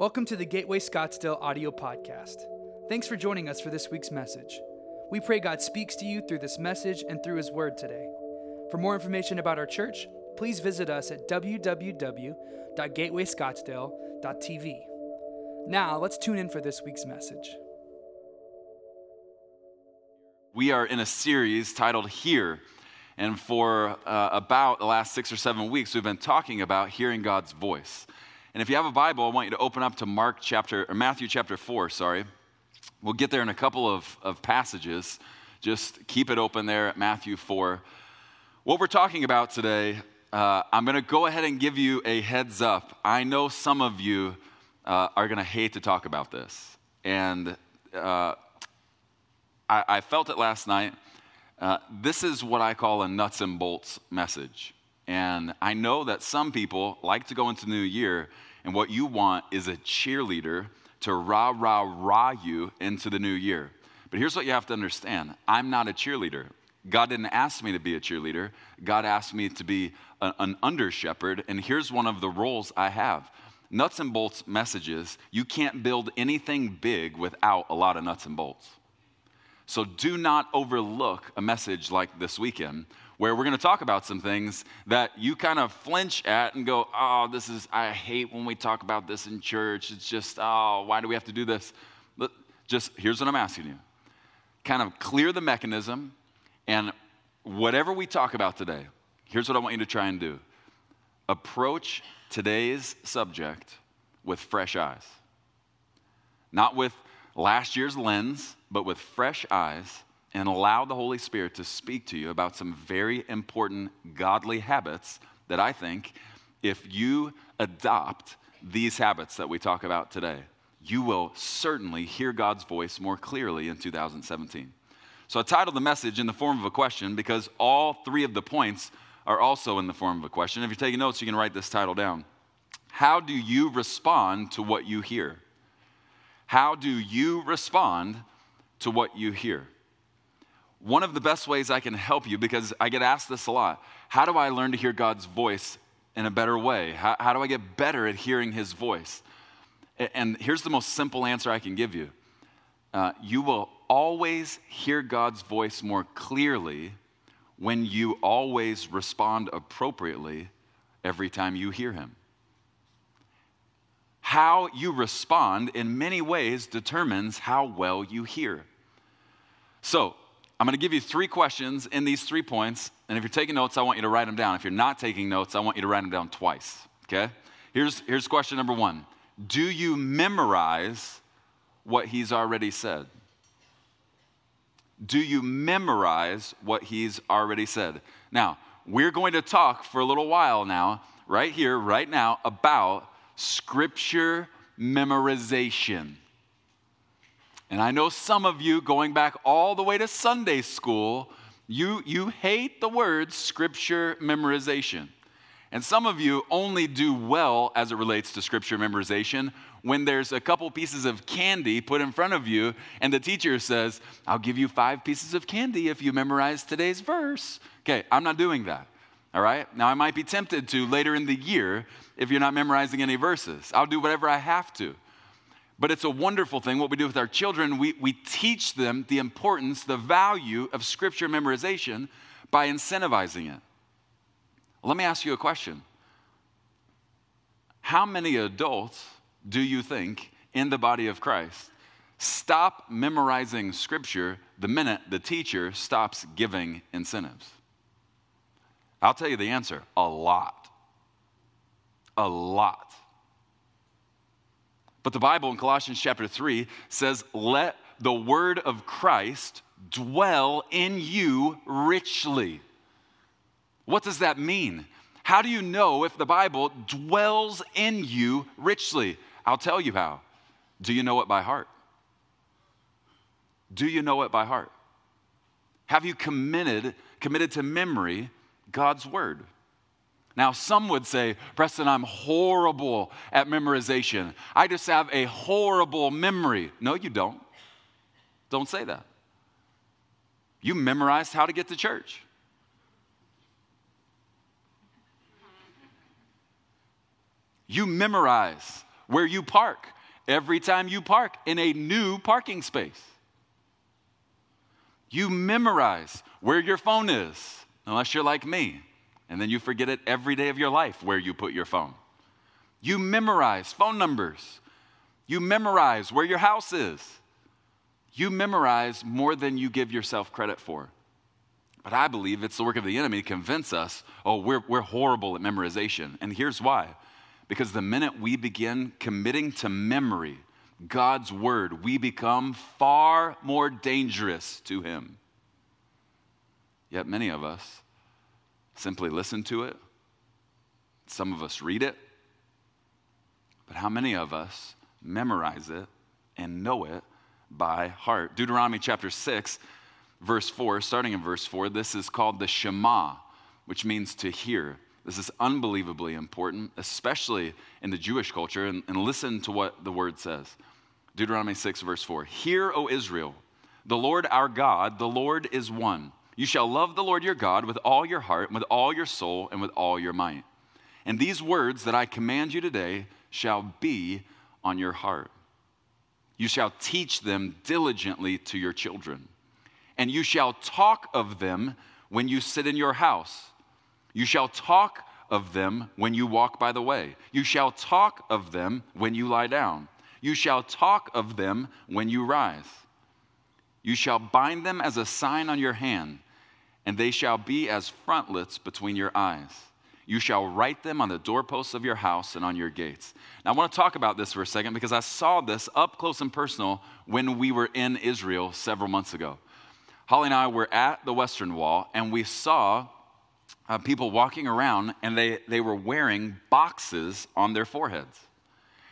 Welcome to the Gateway Scottsdale audio podcast. Thanks for joining us for this week's message. We pray God speaks to you through this message and through His Word today. For more information about our church, please visit us at www.gatewayscottsdale.tv. Now, let's tune in for this week's message. We are in a series titled Here. And for uh, about the last six or seven weeks, we've been talking about hearing God's voice. And if you have a Bible, I want you to open up to Mark chapter, or Matthew chapter 4, sorry. We'll get there in a couple of, of passages. Just keep it open there at Matthew 4. What we're talking about today, uh, I'm going to go ahead and give you a heads up. I know some of you uh, are going to hate to talk about this. And uh, I, I, felt it last night. Uh, this is what I call a nuts and bolts message. And I know that some people like to go into the new year, and what you want is a cheerleader to rah, rah, rah you into the new year. But here's what you have to understand I'm not a cheerleader. God didn't ask me to be a cheerleader, God asked me to be a, an under shepherd, and here's one of the roles I have. Nuts and bolts messages, you can't build anything big without a lot of nuts and bolts. So do not overlook a message like this weekend where we're going to talk about some things that you kind of flinch at and go, oh, this is, I hate when we talk about this in church. It's just, oh, why do we have to do this? But just here's what I'm asking you kind of clear the mechanism, and whatever we talk about today, here's what I want you to try and do approach today's subject with fresh eyes. Not with last year's lens, but with fresh eyes and allow the Holy Spirit to speak to you about some very important godly habits that I think if you adopt these habits that we talk about today, you will certainly hear God's voice more clearly in 2017. So I titled the message in the form of a question because all three of the points are also in the form of a question. If you're taking notes, you can write this title down. How do you respond to what you hear? How do you respond to what you hear? One of the best ways I can help you, because I get asked this a lot how do I learn to hear God's voice in a better way? How, how do I get better at hearing His voice? And here's the most simple answer I can give you uh, you will always hear God's voice more clearly when you always respond appropriately every time you hear Him. How you respond in many ways determines how well you hear. So, I'm going to give you three questions in these three points. And if you're taking notes, I want you to write them down. If you're not taking notes, I want you to write them down twice. Okay? Here's, here's question number one Do you memorize what he's already said? Do you memorize what he's already said? Now, we're going to talk for a little while now, right here, right now, about scripture memorization. And I know some of you, going back all the way to Sunday school, you, you hate the words scripture memorization. And some of you only do well as it relates to scripture memorization when there's a couple pieces of candy put in front of you and the teacher says, I'll give you five pieces of candy if you memorize today's verse. Okay, I'm not doing that. All right? Now, I might be tempted to later in the year if you're not memorizing any verses. I'll do whatever I have to. But it's a wonderful thing. What we do with our children, we, we teach them the importance, the value of scripture memorization by incentivizing it. Let me ask you a question How many adults do you think in the body of Christ stop memorizing scripture the minute the teacher stops giving incentives? I'll tell you the answer a lot. A lot. But the Bible in Colossians chapter 3 says, Let the word of Christ dwell in you richly. What does that mean? How do you know if the Bible dwells in you richly? I'll tell you how. Do you know it by heart? Do you know it by heart? Have you committed, committed to memory God's word? Now, some would say, Preston, I'm horrible at memorization. I just have a horrible memory. No, you don't. Don't say that. You memorized how to get to church. You memorize where you park every time you park in a new parking space. You memorize where your phone is, unless you're like me, and then you forget it every day of your life where you put your phone. You memorize phone numbers. You memorize where your house is. You memorize more than you give yourself credit for. But I believe it's the work of the enemy to convince us, oh, we're, we're horrible at memorization. And here's why because the minute we begin committing to memory God's word, we become far more dangerous to Him. Yet many of us simply listen to it, some of us read it, but how many of us memorize it and know it by heart? Deuteronomy chapter 6, verse 4, starting in verse 4, this is called the Shema, which means to hear. This is unbelievably important, especially in the Jewish culture. And, and, listen to what the word says Deuteronomy 6, verse 4. Hear, O Israel, the Lord our God, the Lord is one. You shall love the Lord your God with all your heart, with all your soul, and with all your might. And these words that I command you today shall be on your heart. You shall teach them diligently to your children, and you shall talk of them when you sit in your house you shall talk of them when you walk by the way. You shall talk of them when you lie down. You shall talk of them when you rise. You shall bind them as a sign on your hand, and they shall be as frontlets between your eyes. You shall write them on the doorposts of your house and on your gates. Now, I want to talk about this for a second because I saw this up close and personal when we were in Israel several months ago. Holly and I were at the Western Wall, and we saw uh, people walking around and they, they were wearing boxes on their foreheads.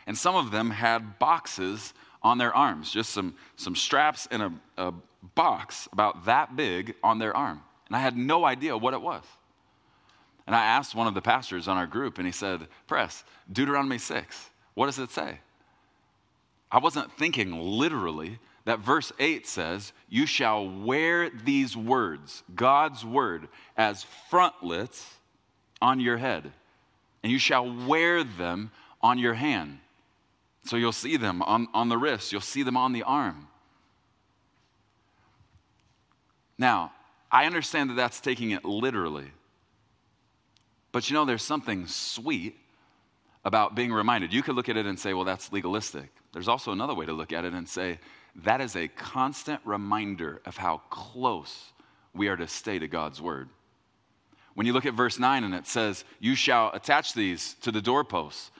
And some of them had boxes on their arms, just some, some straps and a, a box about that big on their arm. And I had no idea what it was. And I asked one of the pastors on our group, and he said, Press, Deuteronomy 6, what does it say? I wasn't thinking literally, that verse 8 says, You shall wear these words, God's word, as frontlets on your head, and you shall wear them on your hand. So you'll see them on, on the wrist, you'll see them on the arm. Now, I understand that that's taking it literally. But you know, there's something sweet about being reminded. You could look at it and say, well, that's legalistic. There's also another way to look at it and say, that is a constant reminder of how close we are to stay to God's word. When you look at verse 9 and it says, You shall attach these to the doorposts.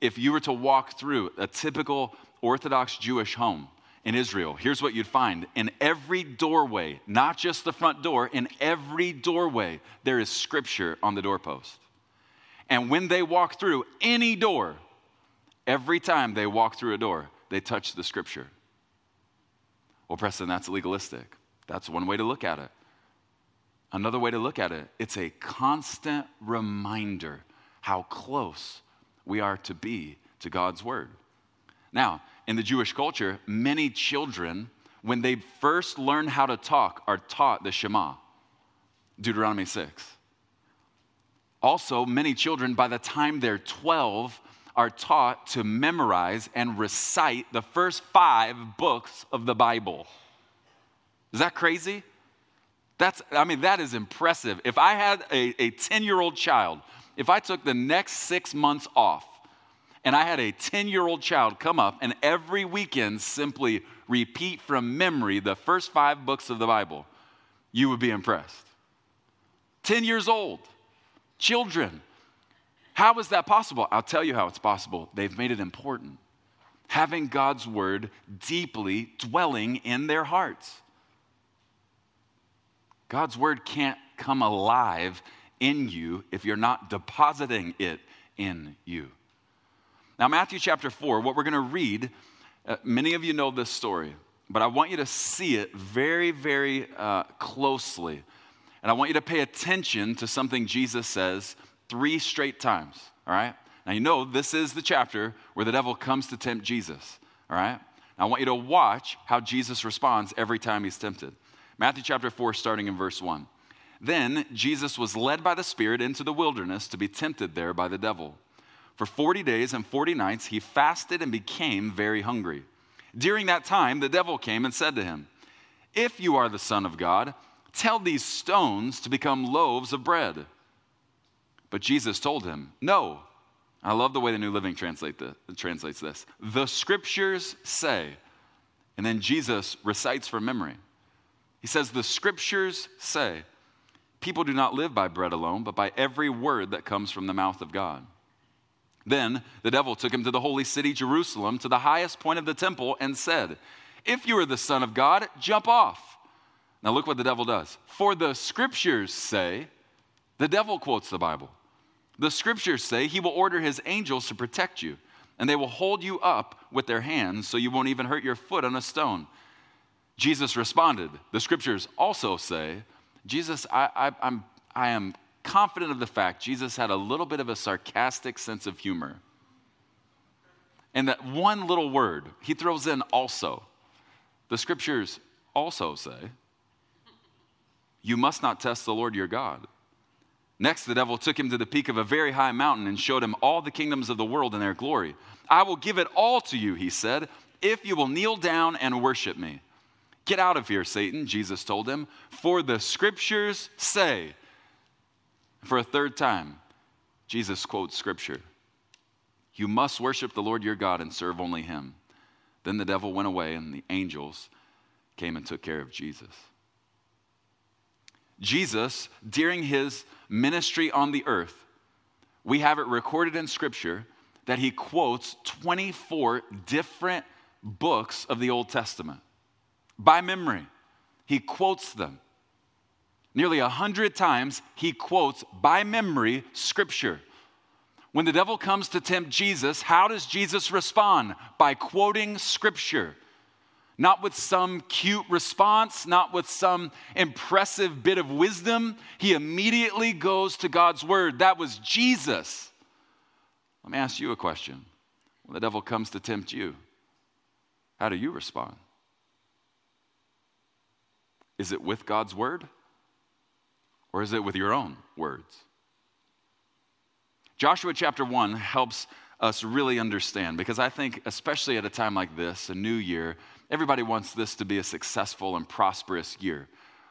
If you were to walk through a typical Orthodox Jewish home in Israel, here's what you'd find. In every doorway, not just the front door, in every doorway, there is scripture on the doorpost. And when they walk through any door, every time they walk through a door, they touch the scripture. Well, Preston, that's legalistic. That's one way to look at it. Another way to look at it, it's a constant reminder how close we are to be to God's word. Now, in the Jewish culture, many children, when they first learn how to talk, are taught the Shema, Deuteronomy 6. Also, many children, by the time they're 12, are taught to memorize and recite the first five books of the Bible. Is that crazy? That's, I mean, that is impressive. If I had a 10 year old child, if I took the next six months off and I had a 10 year old child come up and every weekend simply repeat from memory the first five books of the Bible, you would be impressed. 10 years old, children how is that possible? I'll tell you how it's possible. They've made it important. Having God's word deeply dwelling in their hearts. God's word can't come alive in you if you're not depositing it in you. Now, Matthew chapter 4, what we're going to read, uh, many of you know this story, but I want you to see it very, very uh, closely. And I want you to pay attention to something Jesus says three straight times, all right? Now, you know, this is the chapter where the devil comes to tempt Jesus, all right? Now, I want you to watch how Jesus responds every time he's tempted. Matthew chapter 4, starting in verse 1. Then Jesus was led by the Spirit into the wilderness to be tempted there by the devil. For 40 days and 40 nights he fasted and became very hungry. During that time, the devil came and said to him, If you are the Son of God, tell these stones to become loaves of bread. But Jesus told him, No. I love the way the New Living translate the, translates this. The scriptures say, and then Jesus recites from memory. He says, The scriptures say, people do not live by bread alone, but by every word that comes from the mouth of God. Then the devil took him to the holy city, Jerusalem, to the highest point of the temple, and said, If you are the Son of God, jump off. Now look what the devil does. For the scriptures say, the devil quotes the Bible. The scriptures say he will order his angels to protect you, and they will hold you up with their hands so you won't even hurt your foot on a stone. Jesus responded, The scriptures also say, Jesus, I, I, I'm, I am confident of the fact Jesus had a little bit of a sarcastic sense of humor. And that one little word, he throws in also. The scriptures also say, You must not test the Lord your God. Next, the devil took him to the peak of a very high mountain and showed him all the kingdoms of the world and their glory. I will give it all to you, he said, if you will kneel down and worship me. Get out of here, Satan, Jesus told him, for the scriptures say, for a third time, Jesus quotes scripture You must worship the Lord your God and serve only him. Then the devil went away, and the angels came and took care of Jesus. Jesus, during his ministry on the earth, we have it recorded in scripture that he quotes 24 different books of the Old Testament by memory. He quotes them. Nearly a hundred times, he quotes by memory scripture. When the devil comes to tempt Jesus, how does Jesus respond? By quoting scripture. Not with some cute response, not with some impressive bit of wisdom. He immediately goes to God's word. That was Jesus. Let me ask you a question. When the devil comes to tempt you, how do you respond? Is it with God's word? Or is it with your own words? Joshua chapter 1 helps us really understand because I think, especially at a time like this, a new year, everybody wants this to be a successful and prosperous year.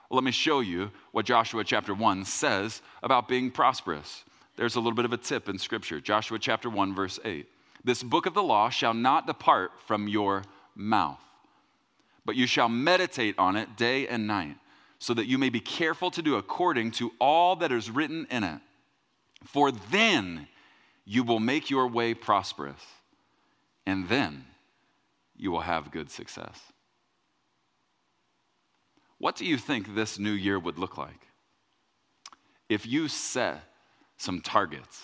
Well, let me show you what Joshua chapter 1 says about being prosperous. There's a little bit of a tip in Scripture. Joshua chapter 1, verse 8. This book of the law shall not depart from your mouth, but you shall meditate on it day and night so that you may be careful to do according to all that is written in it. For then you will make your way prosperous, and then you will have good success. What do you think this new year would look like? If you set some targets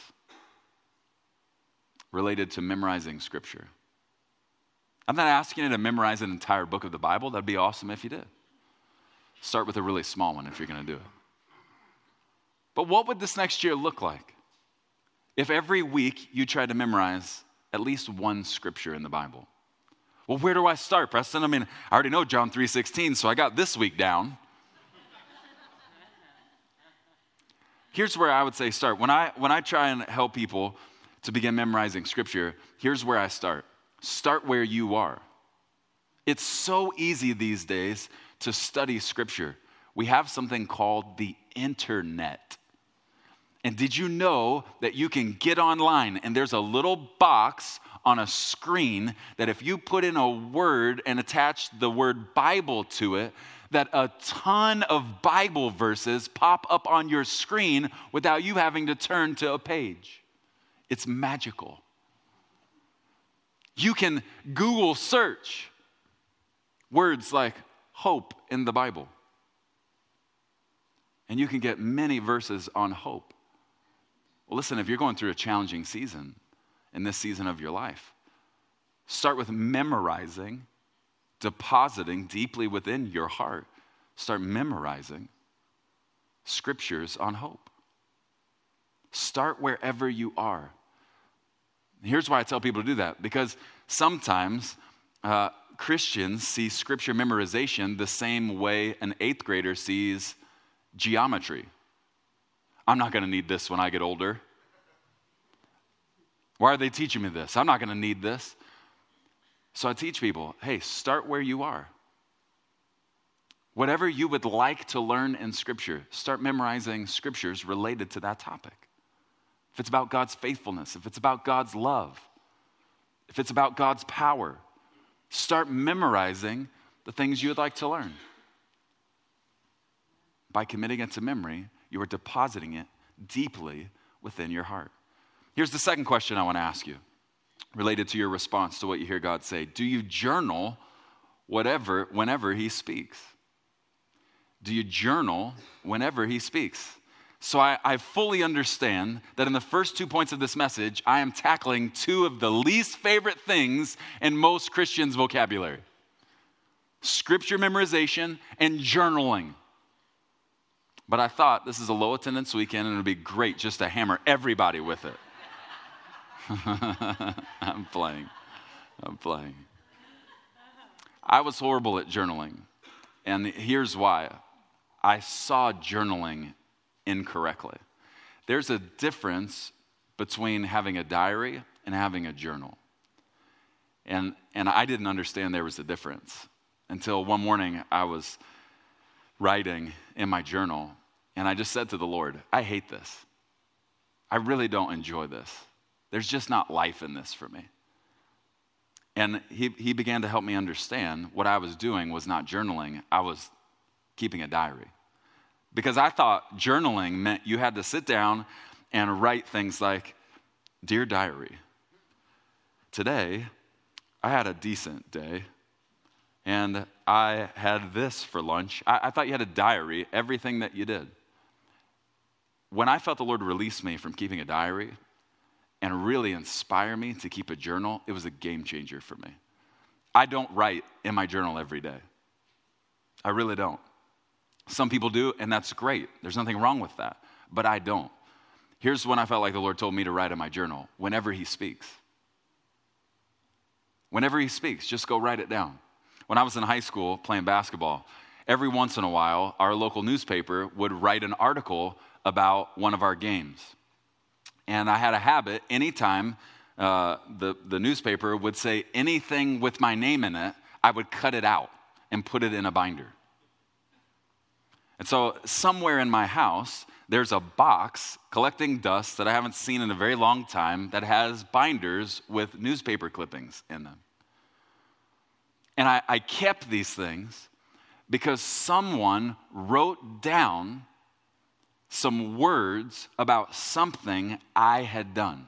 related to memorizing scripture. I'm not asking you to memorize an entire book of the Bible. That'd be awesome if you did. Start with a really small one if you're going to do it. But what would this next year look like if every week you tried to memorize at least one scripture in the Bible? Well, where do I start, Preston? I mean, I already know John 3:16, so I got this week down. Here's where I would say start. When I when I try and help people to begin memorizing scripture, here's where I start. Start where you are. It's so easy these days to study scripture. We have something called the internet. And did you know that you can get online and there's a little box on a screen that if you put in a word and attach the word Bible to it, that a ton of Bible verses pop up on your screen without you having to turn to a page. It's magical. You can Google search words like hope in the Bible. And you can get many verses on hope. Well, listen, if you're going through a challenging season in this season of your life, start with memorizing, depositing deeply within your heart. Start memorizing scriptures on hope. Start wherever you are. Here's why I tell people to do that because sometimes uh, Christians see scripture memorization the same way an eighth grader sees geometry. I'm not going to need this when I get older. Why are they teaching me this? I'm not going to need this. So I teach people hey, start where you are. Whatever you would like to learn in Scripture, start memorizing scriptures related to that topic. If it's about God's faithfulness, if it's about God's love, if it's about God's power, start memorizing the things you would like to learn. By committing it to memory, you are depositing it deeply within your heart. Here's the second question I want to ask you related to your response to what you hear God say. Do you journal whatever whenever he speaks? Do you journal whenever he speaks? So I, I, fully understand that in the first two points of this message, I am tackling two of the least favorite things in most Christians' vocabulary scripture memorization and journaling. But I thought this is a low attendance weekend and it would be great just to hammer everybody with it. I'm playing. I'm playing. I was horrible at journaling. And here's why I saw journaling incorrectly. There's a difference between having a diary and having a journal. And, and I didn't understand there was a difference until one morning I was writing in my journal and I just said to the Lord, I hate this. I really don't enjoy this. There's just not life in this for me. And he, he began to help me understand what I was doing was not journaling, I was keeping a diary. Because I thought journaling meant you had to sit down and write things like, Dear diary, today I had a decent day and I had this for lunch. I, I thought you had a diary, everything that you did. When I felt the Lord release me from keeping a diary, and really inspire me to keep a journal, it was a game changer for me. I don't write in my journal every day. I really don't. Some people do, and that's great. There's nothing wrong with that, but I don't. Here's when I felt like the Lord told me to write in my journal whenever He speaks. Whenever He speaks, just go write it down. When I was in high school playing basketball, every once in a while, our local newspaper would write an article about one of our games. And I had a habit, anytime uh, the, the newspaper would say anything with my name in it, I would cut it out and put it in a binder. And so, somewhere in my house, there's a box collecting dust that I haven't seen in a very long time that has binders with newspaper clippings in them. And I, I kept these things because someone wrote down some words about something I had done.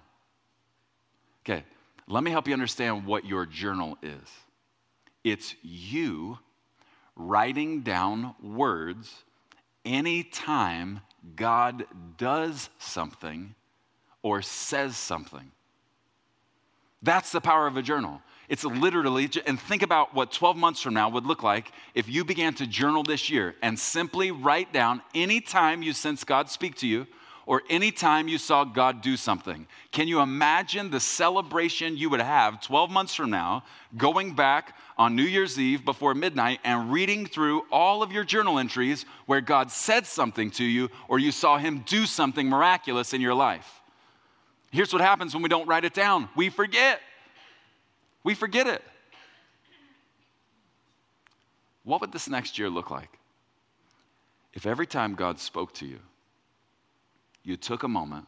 Okay, let me help you understand what your journal is. It's you writing down words anytime God does something or says something. That's the power of a journal. It's literally, and think about what 12 months from now would look like if you began to journal this year and simply write down any time you sense God speak to you or any time you saw God do something. Can you imagine the celebration you would have 12 months from now, going back on New Year's Eve before midnight and reading through all of your journal entries where God said something to you or you saw Him do something miraculous in your life? Here's what happens when we don't write it down we forget. We forget it. What would this next year look like? If every time God spoke to you, you took a moment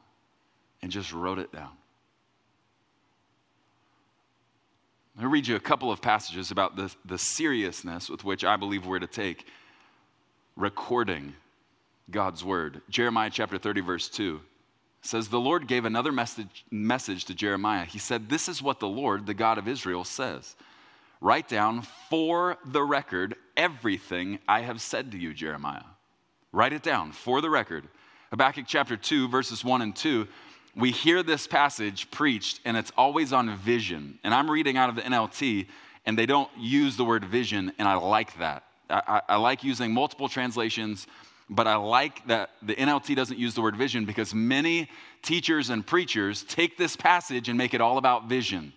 and just wrote it down. I'll read you a couple of passages about the, the seriousness with which I believe we're to take recording God's word. Jeremiah chapter 30, verse 2 says the Lord gave another message, message to Jeremiah. He said, This is what the Lord, the God of Israel, says. Write down for the record everything I have said to you, Jeremiah. Write it down for the record. Habakkuk chapter 2, verses 1 and 2, we hear this passage preached, and it's always on vision. And I'm reading out of the NLT, and they don't use the word vision, and I like that. I, I, I like using multiple translations but I like that the NLT doesn't use the word vision because many teachers and preachers take this passage and make it all about vision.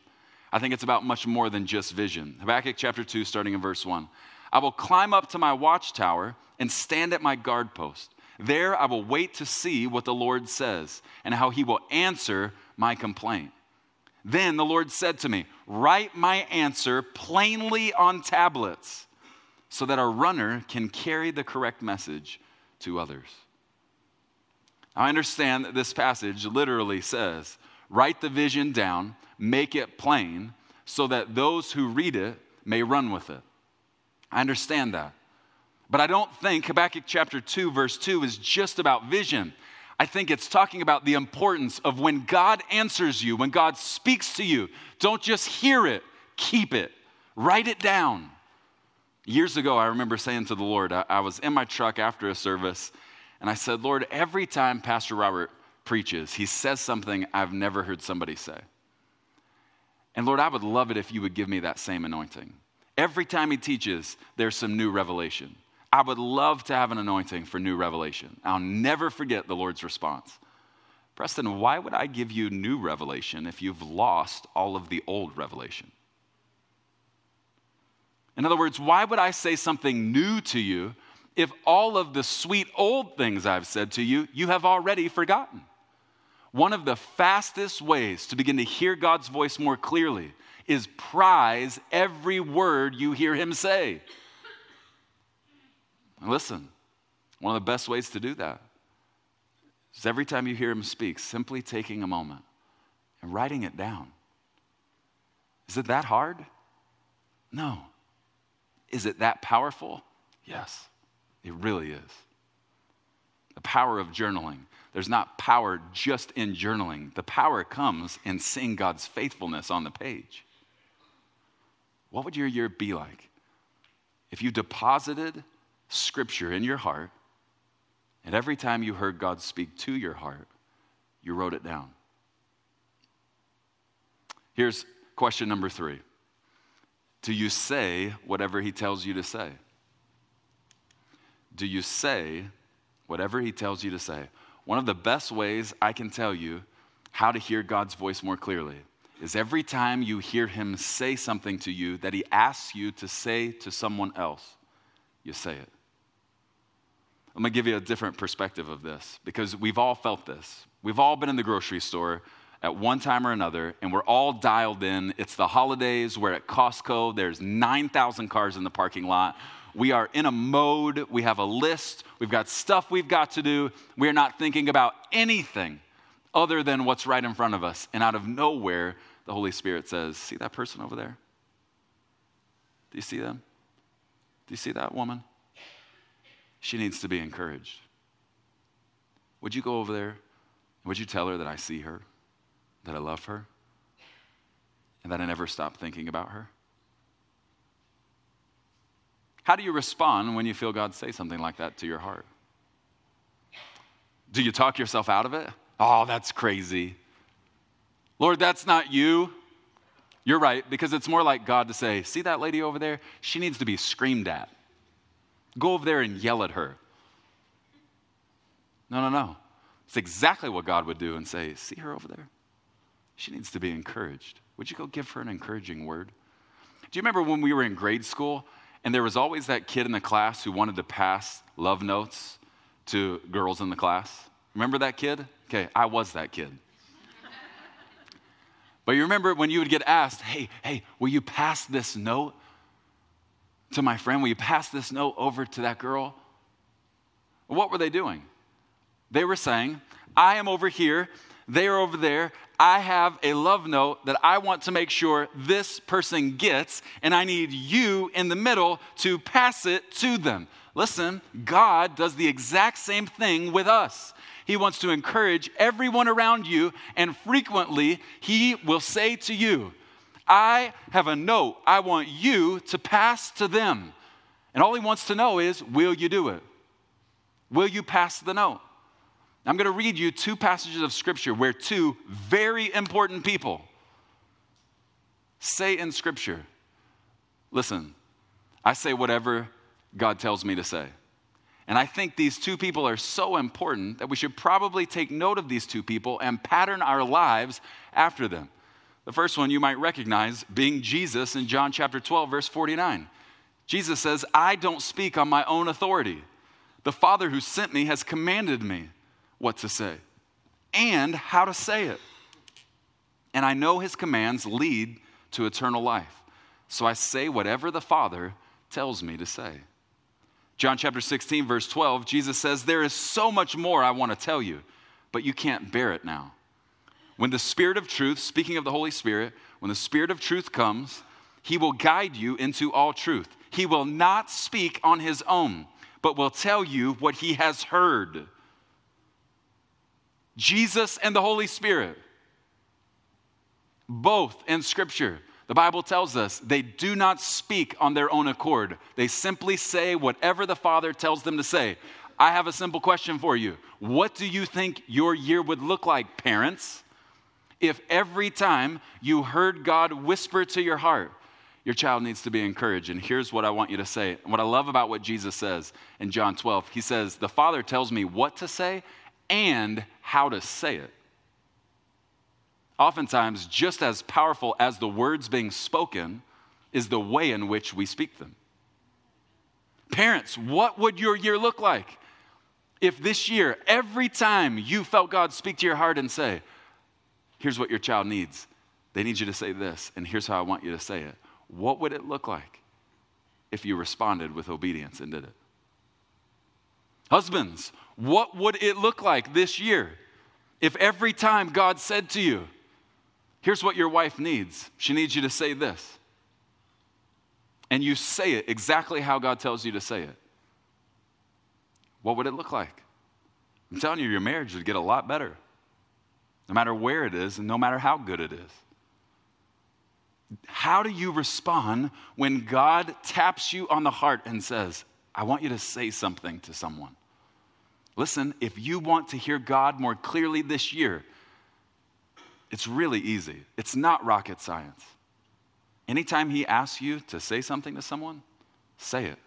I think it's about much more than just vision. Habakkuk chapter 2, starting in verse 1. I will climb up to my watchtower and stand at my guard post. There I will wait to see what the Lord says and how he will answer my complaint. Then the Lord said to me, Write my answer plainly on tablets so that a runner can carry the correct message to others. I understand that this passage literally says, Write the vision down, make it plain, so that those who read it may run with it. I understand that. But I don't think Habakkuk chapter 2, verse 2 is just about vision. I think it's talking about the importance of when God answers you, when God speaks to you, don't just hear it, keep it, write it down. Years ago, I remember saying to the Lord, I, I was in my truck after a service, and I said, Lord, every time Pastor Robert preaches, he says something I've never heard somebody say. And Lord, I would love it if you would give me that same anointing. Every time he teaches, there's some new revelation. I would love to have an anointing for new revelation. I'll never forget the Lord's response. Preston, why would I give you new revelation if you've lost all of the old revelation? In other words, why would I say something new to you if all of the sweet old things I've said to you, you have already forgotten? One of the fastest ways to begin to hear God's voice more clearly is prize every word you hear him say. Listen, one of the best ways to do that is every time you hear him speak, simply taking a moment and writing it down. Is it that hard? No. Is it that powerful? Yes, it really is. The power of journaling. There's not power just in journaling, the power comes in seeing God's faithfulness on the page. What would your year be like if you deposited scripture in your heart, and every time you heard God speak to your heart, you wrote it down. Here's question number three Do you say whatever He tells you to say? Do you say whatever He tells you to say? One of the best ways I can tell you how to hear God's voice more clearly is every time you hear Him say something to you that He asks you to say to someone else, you say it. I'm gonna give you a different perspective of this because we've all felt this. We've all been in the grocery store at one time or another, and we're all dialed in. It's the holidays, we're at Costco, there's 9,000 cars in the parking lot. We are in a mode, we have a list, we've got stuff we've got to do. We are not thinking about anything other than what's right in front of us. And out of nowhere, the Holy Spirit says, See that person over there? Do you see them? Do you see that woman? She needs to be encouraged. Would you go over there? Would you tell her that I see her, that I love her, and that I never stop thinking about her? How do you respond when you feel God say something like that to your heart? Do you talk yourself out of it? Oh, that's crazy. Lord, that's not you. You're right, because it's more like God to say, See that lady over there? She needs to be screamed at. Go over there and yell at her. No, no, no. It's exactly what God would do and say, See her over there? She needs to be encouraged. Would you go give her an encouraging word? Do you remember when we were in grade school and there was always that kid in the class who wanted to pass love notes to girls in the class? Remember that kid? Okay, I was that kid. but you remember when you would get asked, Hey, hey, will you pass this note? To my friend, Will you pass this note over to that girl? What were they doing? They were saying, I am over here, they are over there. I have a love note that I want to make sure this person gets, and I need you in the middle to pass it to them. Listen, God does the exact same thing with us. He wants to encourage everyone around you, and frequently, He will say to you, I have a note I want you to pass to them. And all he wants to know is, will you do it? Will you pass the note? I'm going to read you two passages of scripture where two very important people say in scripture, listen, I say whatever God tells me to say. And I think these two people are so important that we should probably take note of these two people and pattern our lives after them. The first one you might recognize being Jesus in John chapter 12, verse 49. Jesus says, I don't speak on my own authority. The Father who sent me has commanded me what to say and how to say it. and I know his commands lead to eternal life. So I say whatever the Father tells me to say. John chapter 16, verse 12, Jesus says, There is so much more I want to tell you, but you can't bear it now. When the Spirit of truth, speaking of the Holy Spirit, when the Spirit of truth comes, he will guide you into all truth. He will not speak on his own, but will tell you what he has heard. Jesus and the Holy Spirit, both in Scripture, the Bible tells us they do not speak on their own accord. They simply say whatever the Father tells them to say. I have a simple question for you. What do you think your year would look like, parents, if every time you heard God whisper to your heart, your child needs to be encouraged? And here's what I want you to say. What I love about what Jesus says in John 12, he says, The Father tells me what to say and how to say it oftentimes just as powerful as the words being spoken is the way in which we speak them. Parents, what would your year look like if this year, every time you felt God speak to your heart and say, Here's what your child needs, they need you to say this, and here's how I want you to say it? What would it look like if you responded with obedience and did it? Husbands, what would it look like this year if every time God said to you, Here's what your wife needs she needs you to say this. And you say it exactly how God tells you to say it. What would it look like? I'm telling you, your marriage would get a lot better, no matter where it is and no matter how good it is. How do you respond when God taps you on the heart and says, I want you to say something to someone? Listen, if you want to hear God more clearly this year, it's really easy. It's not rocket science. Anytime he asks you to say something to someone, say it.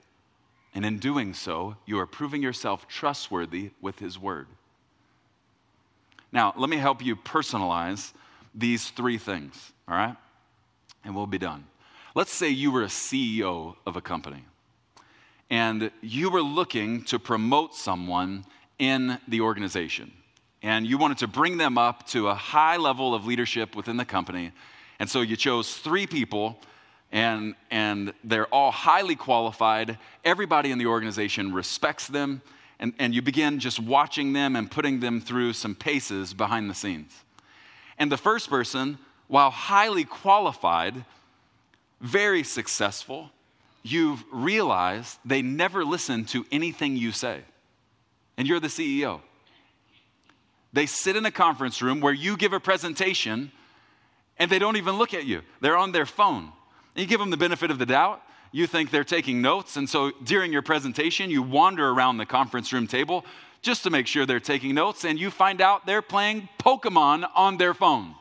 And in doing so, you are proving yourself trustworthy with his word. Now, let me help you personalize these three things, all right? And we'll be done. Let's say you were a CEO of a company and you were looking to promote someone in the organization and you wanted to bring them up to a high level of leadership within the company. And so you chose three people, and, and they're all highly qualified. Everybody in the organization respects them, and, and you begin just watching them and putting them through some paces behind the scenes. And the first person, while highly qualified, very successful, you've realized they never listen to anything you say. And you're the CEO. They sit in a conference room where you give a presentation and they don't even look at you. They're on their phone. And you give them the benefit of the doubt. You think they're taking notes. And so during your presentation, you wander around the conference room table just to make sure they're taking notes. And you find out they're playing Pokemon on their phone.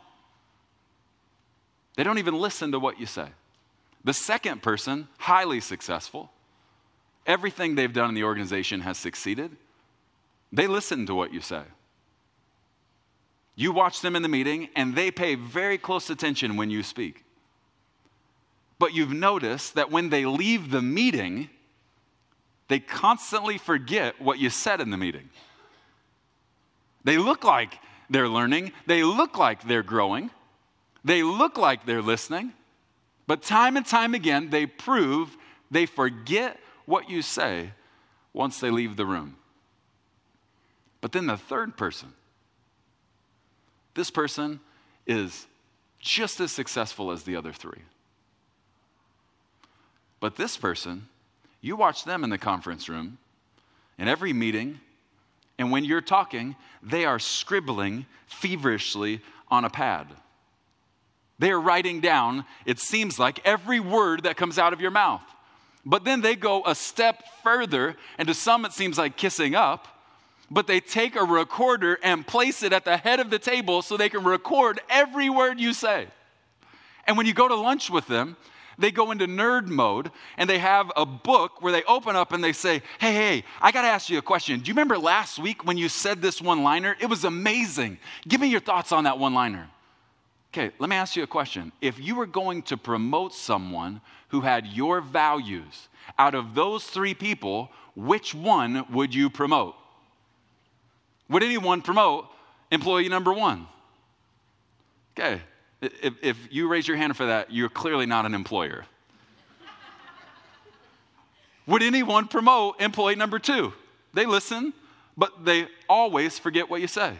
They don't even listen to what you say. The second person, highly successful, everything they've done in the organization has succeeded. They listen to what you say. You watch them in the meeting, and they pay very close attention when you speak. But you've noticed that when they leave the meeting, they constantly forget what you said in the meeting. They look like they're learning, they look like they're growing, they look like they're listening, but time and time again, they prove they forget what you say once they leave the room. But then the third person, this person is just as successful as the other three. But this person, you watch them in the conference room, in every meeting, and when you're talking, they are scribbling feverishly on a pad. They are writing down, it seems like, every word that comes out of your mouth. But then they go a step further, and to some it seems like kissing up but they take a recorder and place it at the head of the table so they can record every word you say. And when you go to lunch with them, they go into nerd mode and they have a book where they open up and they say, Hey, hey, I gotta ask you a question. Do you remember last week when you said this one liner? It was amazing. Give me your thoughts on that one liner. Okay, let me ask you a question. If you were going to promote someone who had your values, out of those three people, which one would you promote? Would anyone promote employee number one? Okay, If, if you raise your hand for that, you're clearly not an employer. Would anyone promote employee number two? They listen, but they always forget what you say.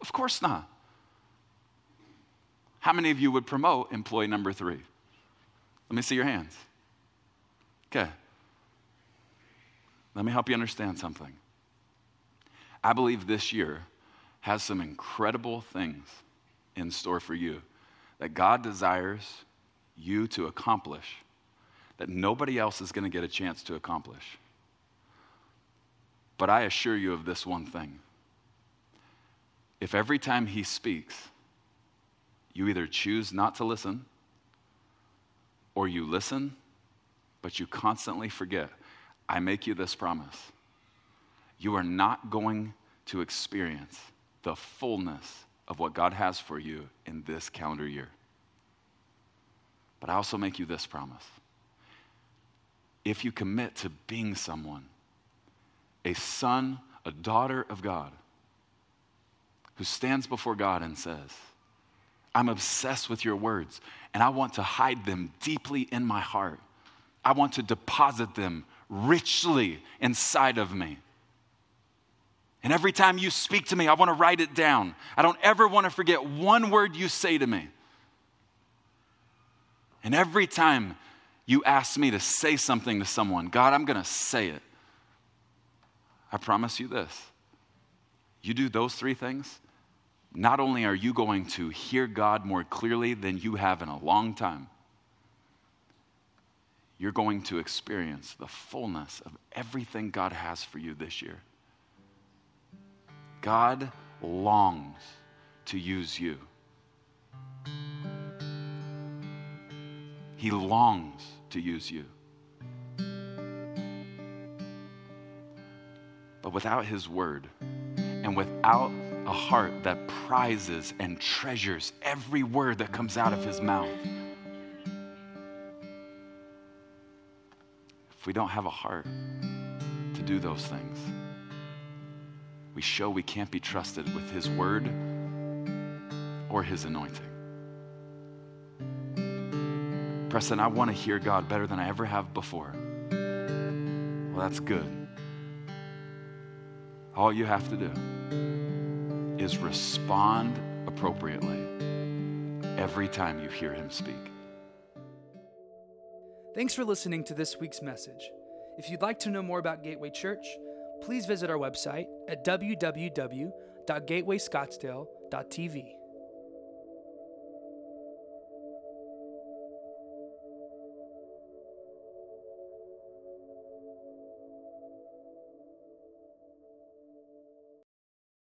Of course not. How many of you would promote employee number three? Let me see your hands. Okay. Let me help you understand something. I believe this year has some incredible things in store for you that God desires you to accomplish that nobody else is going to get a chance to accomplish. But I assure you of this one thing. If every time he speaks, you either choose not to listen or you listen, but you constantly forget, I make you this promise. You are not going to experience the fullness of what God has for you in this calendar year. But I also make you this promise. If you commit to being someone, a son, a daughter of God, who stands before God and says, I'm obsessed with your words, and I want to hide them deeply in my heart. I want to deposit them richly inside of me. And every time you speak to me, I want to write it down. I don't ever want to forget one word you say to me. And every time you ask me to say something to someone, God, I'm going to say it. I promise you this. You do those three things, not only are you going to hear God more clearly than you have in a long time, you're going to experience the fullness of everything God has for you this year. God longs to use you. He longs to use you. But without His word and without a heart that prizes and treasures every word that comes out of His mouth, if we don't have a heart to do those things, we show we can't be trusted with His word or His anointing. Preston, I want to hear God better than I ever have before. Well, that's good. All you have to do is respond appropriately every time you hear Him speak. Thanks for listening to this week's message. If you'd like to know more about Gateway Church, please visit our website at www.gatewayscottsdale.tv.